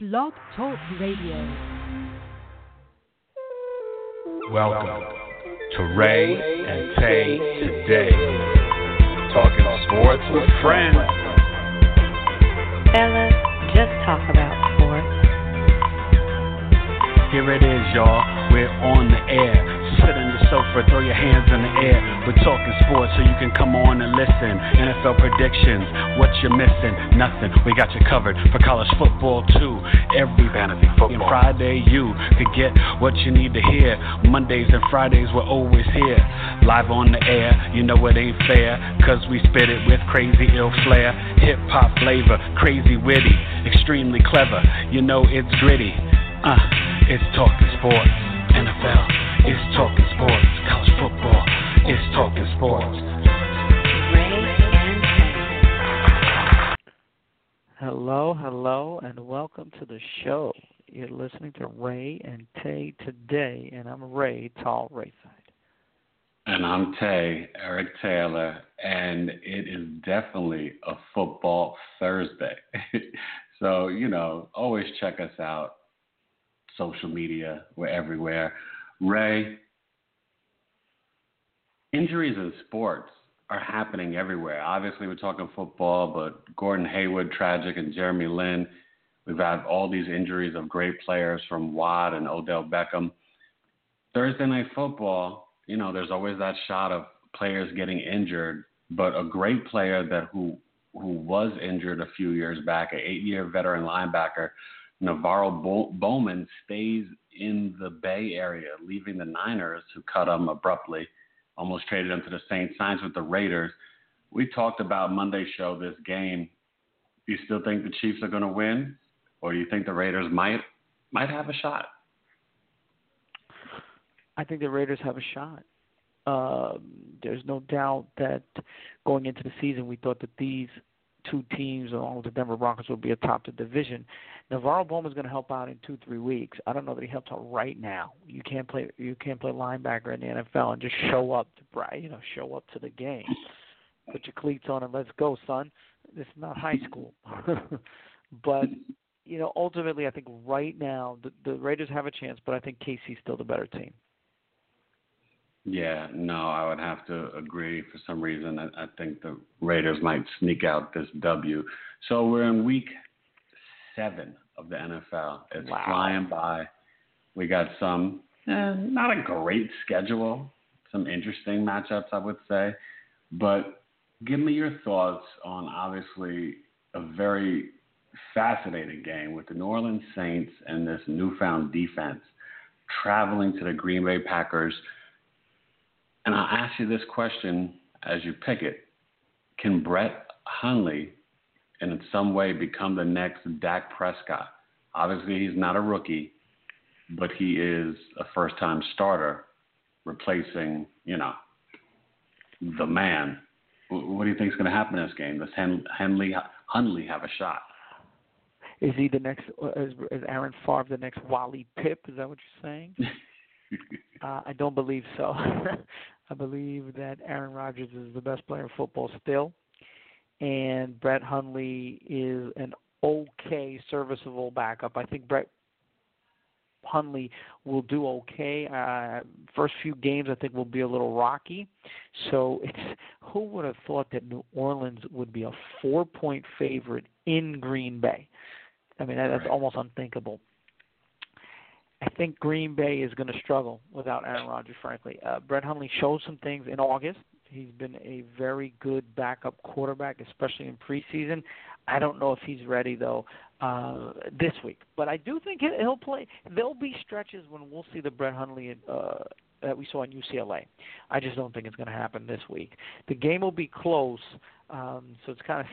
Blog Talk Radio. Welcome to Rae and Tay today. Talking sports with friends. Fellas, just talk about sports. Here it is, y'all. We're on the air. Sit on the sofa, throw your hands in the air. We're talking sports so you can come on and listen. NFL predictions, what you're missing? Nothing. We got you covered for college football too. Every fantasy football. And Friday you could get what you need to hear. Mondays and Fridays we're always here. Live on the air, you know it ain't fair. Cause we spit it with crazy ill flair. Hip hop flavor, crazy witty, extremely clever. You know it's gritty. Uh, it's talking sports. NFL. It's talking sports. College football. It's talking sports. Hello, hello, and welcome to the show. You're listening to Rae and Tay today, and I'm Ray Tall Rayside. And I'm Tay, Eric Taylor, and it is definitely a football Thursday. so, you know, always check us out. Social media, we're everywhere. Ray, injuries in sports are happening everywhere. Obviously, we're talking football, but Gordon Hayward, tragic, and Jeremy Lin. We've had all these injuries of great players from Watt and Odell Beckham. Thursday night football, you know, there's always that shot of players getting injured, but a great player that who who was injured a few years back, an eight-year veteran linebacker, NaVorro Bowman, stays in the Bay Area, leaving the Niners, who cut him abruptly, almost traded him to the Saints, signs with the Raiders. We talked about Monday show this game. Do you still think the Chiefs are going to win, or do you think the Raiders might might have a shot? I think the Raiders have a shot. Uh, there's no doubt that going into the season, we thought that these two teams, along with the Denver Broncos, will be atop the division. Bowman is going to help out in two, three weeks. I don't know that he helps out right now. You can't play, you can't play linebacker in the NFL and just show up to, you know, show up to the game. Put your cleats on and let's go, son. This is not high school. but you know, ultimately, I think right now the, the Raiders have a chance, but I think KC's still the better team. Yeah, no, I would have to agree. For some reason, I, I think the Raiders might sneak out this W. So we're in week seven of the NFL. It's wow. flying by. We got some, eh, not a great schedule, some interesting matchups, I would say. But give me your thoughts on obviously a very fascinating game with the New Orleans Saints and this newfound defense traveling to the Green Bay Packers. And I'll ask you this question as you pick it Can Brett Hundley in some way become the next Dak Prescott. Obviously, he's not a rookie, but he is a first time starter replacing, you know, the man. What do you think is going to happen in this game? Does Henley, Hundley have a shot? Is he the next? Is, is Aaron Favre the next Wally Pipp? Is that what you're saying? uh, I don't believe so. I believe that Aaron Rodgers is the best player in football still and Brett Hundley is an okay, serviceable backup. I think Brett Hundley will do okay. Uh, first few games, I think, will be a little rocky. So it's who would have thought that New Orleans would be a four-point favorite in Green Bay? I mean, that's almost unthinkable. I think Green Bay is going to struggle without Aaron Rodgers, frankly. Uh, Brett Hundley showed some things in August He's been a very good backup quarterback, especially in preseason. I don't know if he's ready though uh, this week, but I do think he'll play. There'll be stretches when we'll see the Brett Hundley uh, that we saw in UCLA. I just don't think it's going to happen this week. The game will be close, um, so it's kind of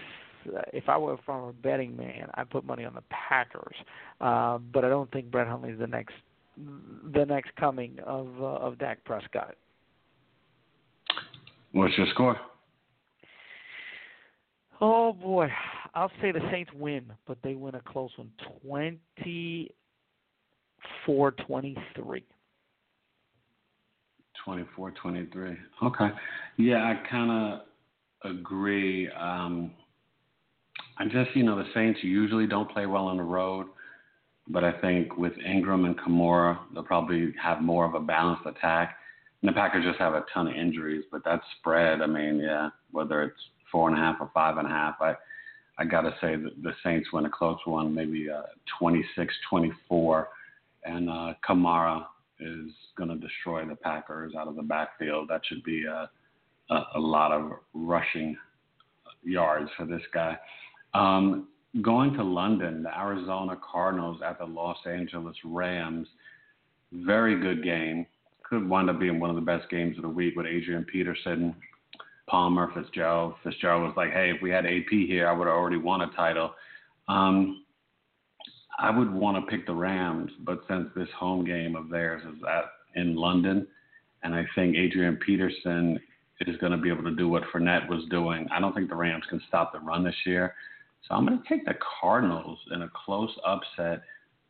if I were from a betting man, I'd put money on the Packers. Uh, but I don't think Brett Hundley is the next the next coming of uh, of Dak Prescott. What's your score? Oh boy, I'll say the Saints win, but they win a close one, twenty-four twenty-three. 24 23. Okay. Yeah, I kind of agree. Um, I just, you know, the Saints usually don't play well on the road. but I think with Ingram and Kamara, they'll probably have more of a balanced attack. And the Packers just have a ton of injuries, but that spread, I mean, yeah, whether it's four and a half or five and a half, I I got to say that the Saints win a close one, maybe uh, 26-24, and uh, Kamara is going to destroy the Packers out of the backfield. That should be a, a, a lot of rushing yards for this guy. Um, going to London, the Arizona Cardinals at the Los Angeles Rams. Very good game. Could wind up being one of the best games of the week with Adrian Peterson, Palmer, Fitzgerald. Fitzgerald was like, hey, if we had AP here, I would have already won a title. Um, I would want to pick the Rams, but since this home game of theirs is at in London, and I think Adrian Peterson is going to be able to do what Fournette was doing. I don't think the Rams can stop the run this year. So I'm going to take the Cardinals in a close upset,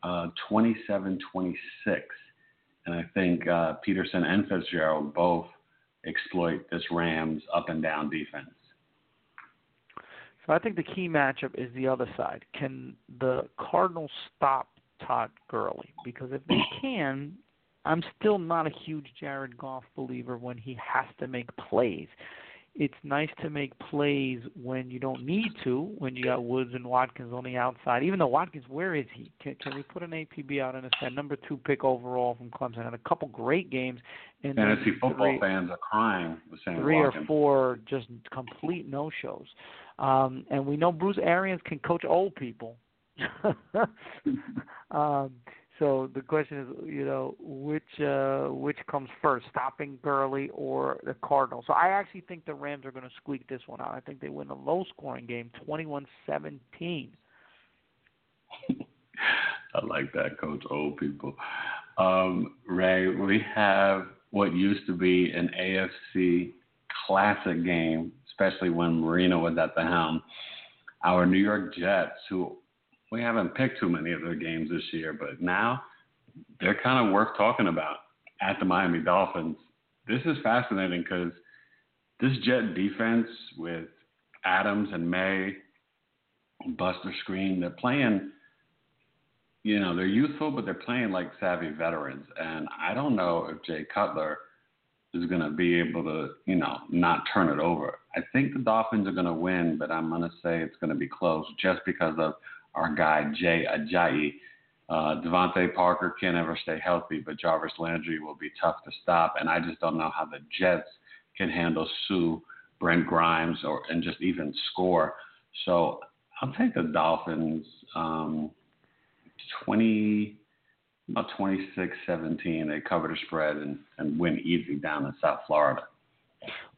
uh, 27-26. And I think uh, Peterson and Fitzgerald both exploit this Rams up and down defense. So I think the key matchup is the other side. Can the Cardinals stop Todd Gurley? Because if they can, I'm still not a huge Jared Goff believer when he has to make plays it's nice to make plays when you don't need to, when you got Woods and Watkins on the outside. Even though Watkins, where is he? Can, can we put an APB out in a set? Number two pick overall from Clemson. Had a couple great games. And Fantasy football three, fans are crying. Three Watkins. or four just complete no-shows. Um, and we know Bruce Arians can coach old people. um, so the question is, you know, which uh, which comes first, stopping Gurley or the Cardinals? So I actually think the Rams are going to squeak this one out. I think they win a low-scoring game, 21-17. I like that, Coach. Old people. Um, Ray, we have what used to be an AFC classic game, especially when Marino was at the helm. Our New York Jets, who we haven't picked too many of their games this year, but now they're kind of worth talking about at the Miami Dolphins. This is fascinating because this Jet defense with Adams and Maye, Buster Skrine, they're playing, you know, they're youthful, but they're playing like savvy veterans. And I don't know if Jay Cutler is going to be able to, you know, not turn it over. I think the Dolphins are going to win, but I'm going to say it's going to be close just because of our guy Jay Ajayi. Uh, DeVante Parker can't ever stay healthy, but Jarvis Landry will be tough to stop. And I just don't know how the Jets can handle Suh, Brent Grimes, or and just even score. So I'll take the Dolphins um, 20, about 26-17. They cover the spread and, and win easy down in South Florida.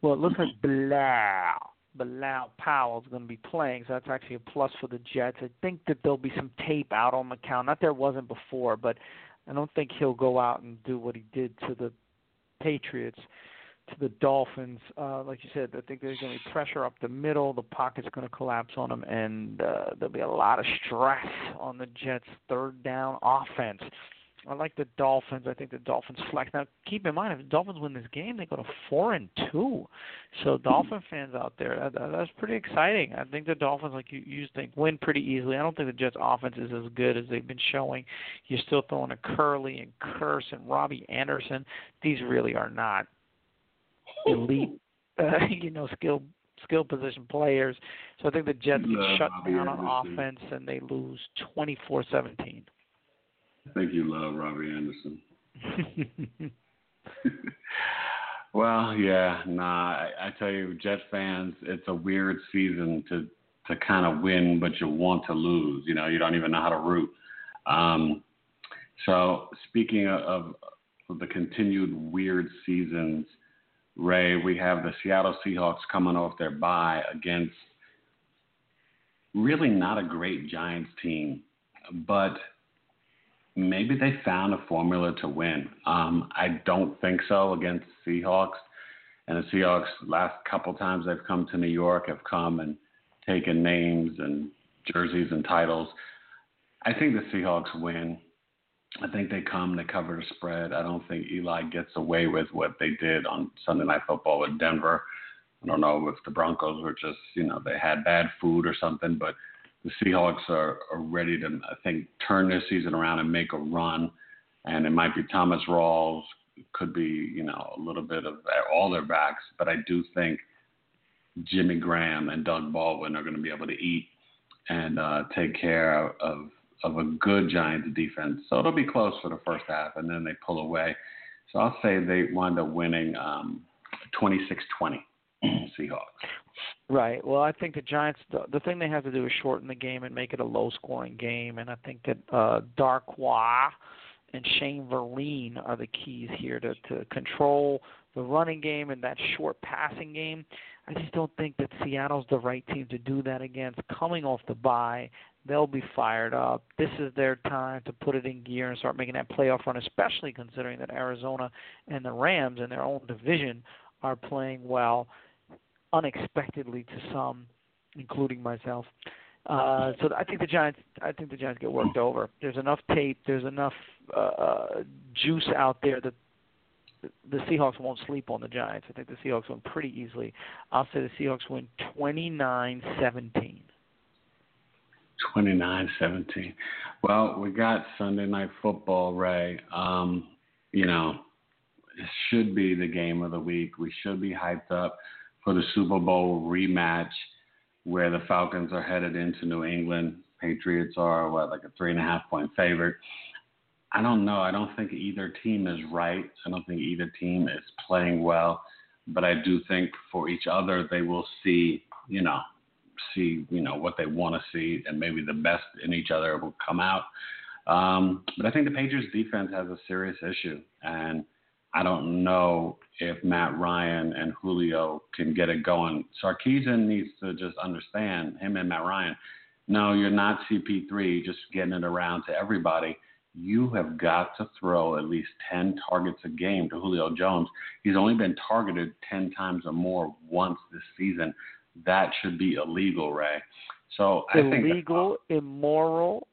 Well, it looks like Blau Bilal Powell is going to be playing, so that's actually a plus for the Jets. I think that there'll be some tape out on McCown. Not that there wasn't before, but I don't think he'll go out and do what he did to the Patriots, to the Dolphins. Uh, like you said, I think there's going to be pressure up the middle. The pocket's going to collapse on him, and uh, there'll be a lot of stress on the Jets' third down offense. I like the Dolphins. I think the Dolphins flex. Now, keep in mind, if the Dolphins win this game, they go to four and two. So, Dolphin fans out there, that, that, that's pretty exciting. I think the Dolphins, like you, you think, win pretty easily. I don't think the Jets' offense is as good as they've been showing. You're still throwing a Curly and Kearse and Robbie Anderson. These really are not elite, uh, you know, skill skill position players. So I think the Jets get shut down on offense and they lose twenty four seventeen. I think you love Robbie Anderson. well, yeah, nah. I, I tell you, Jet fans, it's a weird season to to kind of win, but you want to lose. You know, you don't even know how to root. Um, so, speaking of, of the continued weird seasons, Ray, we have the Seattle Seahawks coming off their bye against really not a great Giants team, but maybe they found a formula to win. Um, I don't think so against the Seahawks. And the Seahawks, last couple times they've come to New York, have come and taken names and jerseys and titles. I think the Seahawks win. I think they come, and they cover the spread. I don't think Eli gets away with what they did on Sunday Night Football with Denver. I don't know if the Broncos were just, you know, they had bad food or something, but the Seahawks are, are ready to, I think, turn their season around and make a run. And it might be Thomas Rawls, could be, you know, a little bit of all their backs. But I do think Jimmy Graham and Doug Baldwin are going to be able to eat and uh, take care of of a good Giants defense. So it'll be close for the first half, and then they pull away. So I'll say they wind up winning um, 26-20 Seahawks. Right. Well, I think the Giants. The, the thing they have to do is shorten the game and make it a low-scoring game, and I think that uh, Darkwa and Shane Vereen are the keys here to to control the running game and that short passing game. I just don't think that Seattle's the right team to do that against. Coming off the bye, they'll be fired up. This is their time to put it in gear and start making that playoff run, especially considering that Arizona and the Rams in their own division are playing well, unexpectedly to some, including myself. Uh, so I think the Giants. I think the Giants get worked over. There's enough tape. There's enough uh, juice out there that the Seahawks won't sleep on the Giants. I think the Seahawks win pretty easily. I'll say the Seahawks win 29-17. 29-17. Well, we got Sunday night football, Ray. Um, you know, it should be the game of the week. We should be hyped up for the Super Bowl rematch where the Falcons are headed into New England. Patriots are what like a three and a half point favorite. I don't know. I don't think either team is right. I don't think either team is playing well, but I do think for each other they will see, you know, see, you know, what they want to see, and maybe the best in each other will come out. Um, but I think the Patriots defense has a serious issue, and I don't know if Matt Ryan and Julio can get it going. Sarkisian needs to just understand him and Matt Ryan. No, you're not CP3 just getting it around to everybody you have got to throw at least 10 targets a game to Julio Jones. He's only been targeted 10 times or more once this season. That should be illegal, Ray. So I illegal, think illegal, immoral.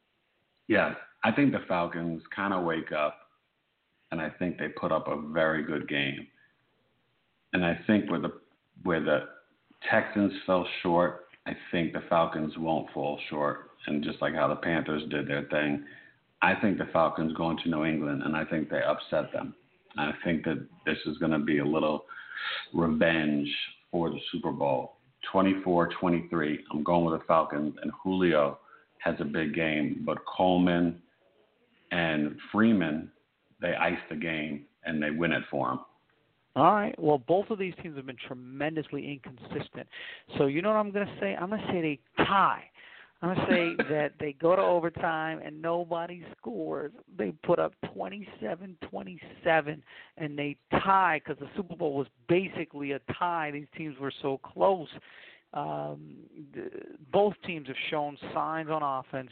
Yeah, I think the Falcons kind of wake up, and I think they put up a very good game. And I think where the where the Texans fell short, I think the Falcons won't fall short. And just like how the Panthers did their thing, I think the Falcons going to New England, and I think they upset them. I think that this is going to be a little revenge for the Super Bowl. 24 23. I'm going with the Falcons, and Julio has a big game, but Coleman and Freeman, they ice the game and they win it for him. All right. Well, both of these teams have been tremendously inconsistent. So you know what I'm going to say? I'm going to say they tie. I'm gonna say that they go to overtime and nobody scores. They put up 27-27 and they tie because the Super Bowl was basically a tie. These teams were so close. Um, both teams have shown signs on offense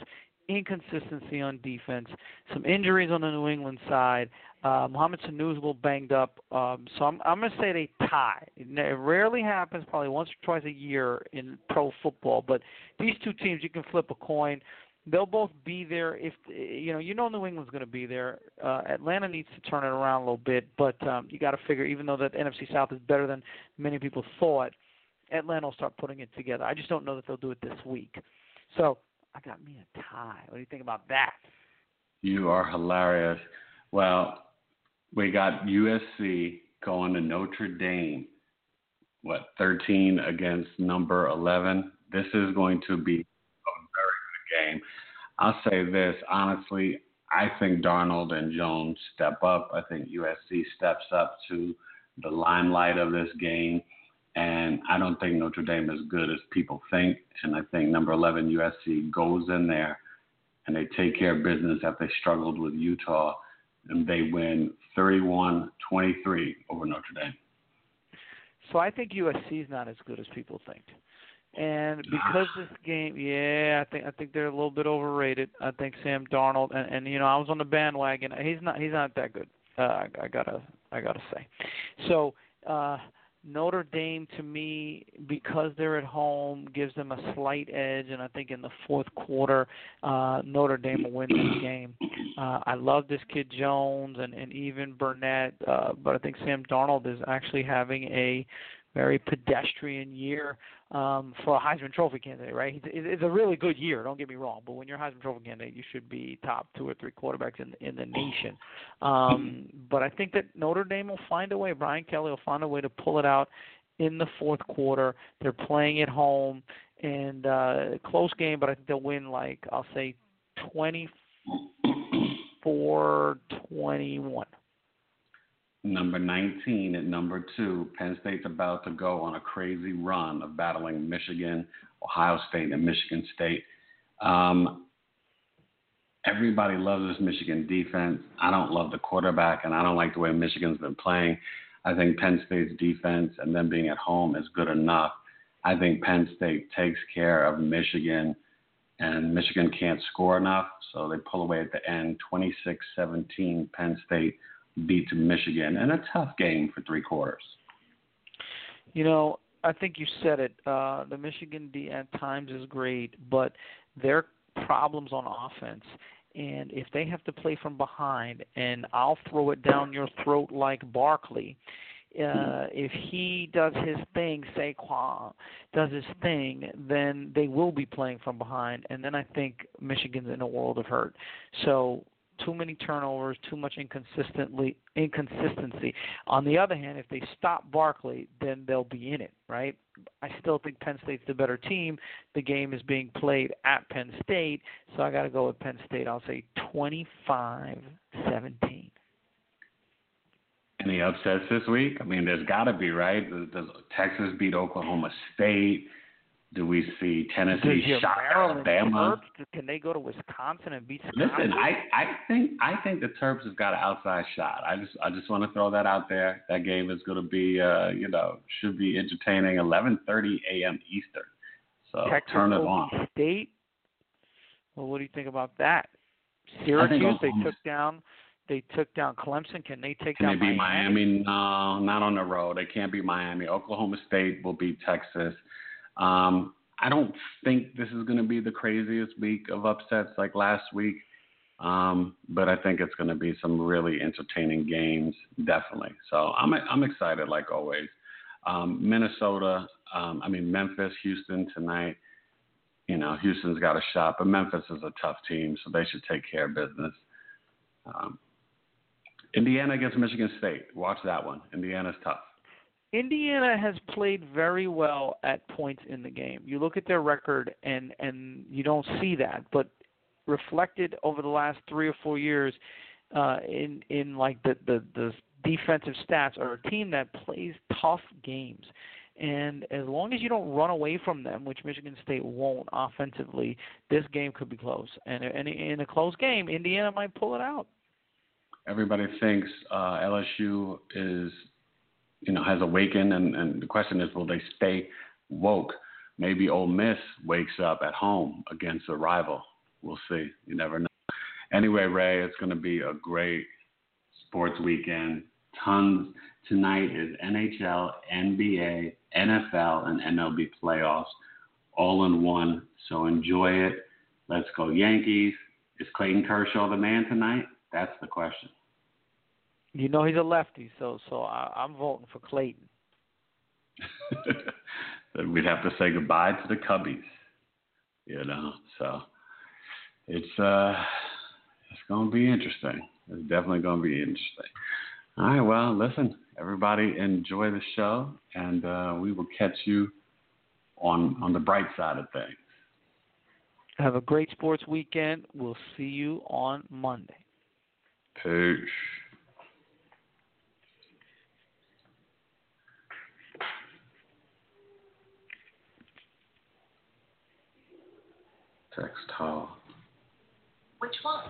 inconsistency on defense, some injuries on the New England side. Uh, Mohamed a little banged up, um, so I'm, I'm going to say they tie. It, it rarely happens, probably once or twice a year in pro football. But these two teams, you can flip a coin. They'll both be there if you know. You know, New England's going to be there. Uh, Atlanta needs to turn it around a little bit, but um, you got to figure. Even though that NFC South is better than many people thought, Atlanta will start putting it together. I just don't know that they'll do it this week. So I got me a tie. What do you think about that? You are hilarious. Well, we got USC going to Notre Dame. What, 13 against number 11? This is going to be a very good game. I'll say this honestly, I think Darnold and Jones step up. I think USC steps up to the limelight of this game. And I don't think Notre Dame is good as people think. And I think number 11 USC goes in there and they take care of business after they struggled with Utah and they win 31 23 over Notre Dame. So I think USC is not as good as people think. And because this game, yeah, I think I think they're a little bit overrated. I think Sam Darnold and and you know I was on the bandwagon. He's not he's not that good. Uh, I, I gotta I gotta say. So uh Notre Dame, to me, because they're at home, gives them a slight edge, and I think in the fourth quarter, uh, Notre Dame will win this game. Uh, I love this kid Jones and, and even Burnett, uh, but I think Sam Darnold is actually having a very pedestrian year um, for a Heisman Trophy candidate, right? It's a really good year. Don't get me wrong, but when you're a Heisman Trophy candidate, you should be top two or three quarterbacks in in the nation. Um, but I think that Notre Dame will find a way. Brian Kelly will find a way to pull it out in the fourth quarter. They're playing at home and uh, close game, but I think they'll win like I'll say twenty four twenty one number 19 at number two. Penn State's about to go on a crazy run of battling Michigan, Ohio State, and Michigan State. Um, everybody loves this Michigan defense. I don't love the quarterback, and I don't like the way Michigan's been playing. I think Penn State's defense and them being at home is good enough. I think Penn State takes care of Michigan, and Michigan can't score enough, so they pull away at the end 26 17. Penn State beat Michigan in a tough game for three quarters. You know, I think you said it. Uh, the Michigan D at times is great, but their problems on offense. And if they have to play from behind, and I'll throw it down your throat like Barkley, uh, if he does his thing, Saquon does his thing, then they will be playing from behind, and then I think Michigan's in a world of hurt. So too many turnovers, too much inconsistently inconsistency. On the other hand, if they stop Barkley, then they'll be in it, right? I still think Penn State's the better team. The game is being played at Penn State, so I got to go with Penn State. I'll say 25-17. Any upsets this week? I mean, there's got to be, right? Does Texas beat Oklahoma State? Do we see Tennessee shot Alabama? Terps, can they go to Wisconsin and beat Wisconsin? Listen, I, I think I think the Terps have got an outside shot. I just I just want to throw that out there. That game is going to be uh, you know should be entertaining. 11:30 a.m. Eastern. So Texas turn it on. State. Well, what do you think about that? Syracuse they took down. They took down Clemson. Can they take Can down they beat Miami? Miami? No, not on the road. They can't beat Miami. Oklahoma State will beat Texas. Um, I don't think this is going to be the craziest week of upsets like last week, um, but I think it's going to be some really entertaining games, definitely. So I'm I'm excited like always. Um, Minnesota, um, I mean Memphis, Houston tonight. You know, Houston's got a shot, but Memphis is a tough team, so they should take care of business. Um, Indiana against Michigan State. Watch that one. Indiana's tough. Indiana has played very well at points in the game. You look at their record and and you don't see that, but reflected over the last 3 or 4 years uh in in like the the the defensive stats are a team that plays tough games. And as long as you don't run away from them, which Michigan State won't offensively, this game could be close. And, and in a close game, Indiana might pull it out. Everybody thinks uh, LSU is you know, has awakened, and, and the question is, will they stay woke? Maybe Ole Miss wakes up at home against a rival. We'll see. You never know. Anyway, Ray, it's going to be a great sports weekend. Tons tonight is NHL, NBA, NFL, and MLB playoffs all in one. So enjoy it. Let's go Yankees. Is Clayton Kershaw the man tonight? That's the question. You know he's a lefty, so so I, I'm voting for Clayton. then we'd have to say goodbye to the Cubbies. You know, so it's uh it's gonna be interesting. It's definitely gonna be interesting. All right, well, listen, everybody enjoy the show and uh, we will catch you on on the bright side of things. Have a great sports weekend. We'll see you on Monday. Peace. Sextile. Which one?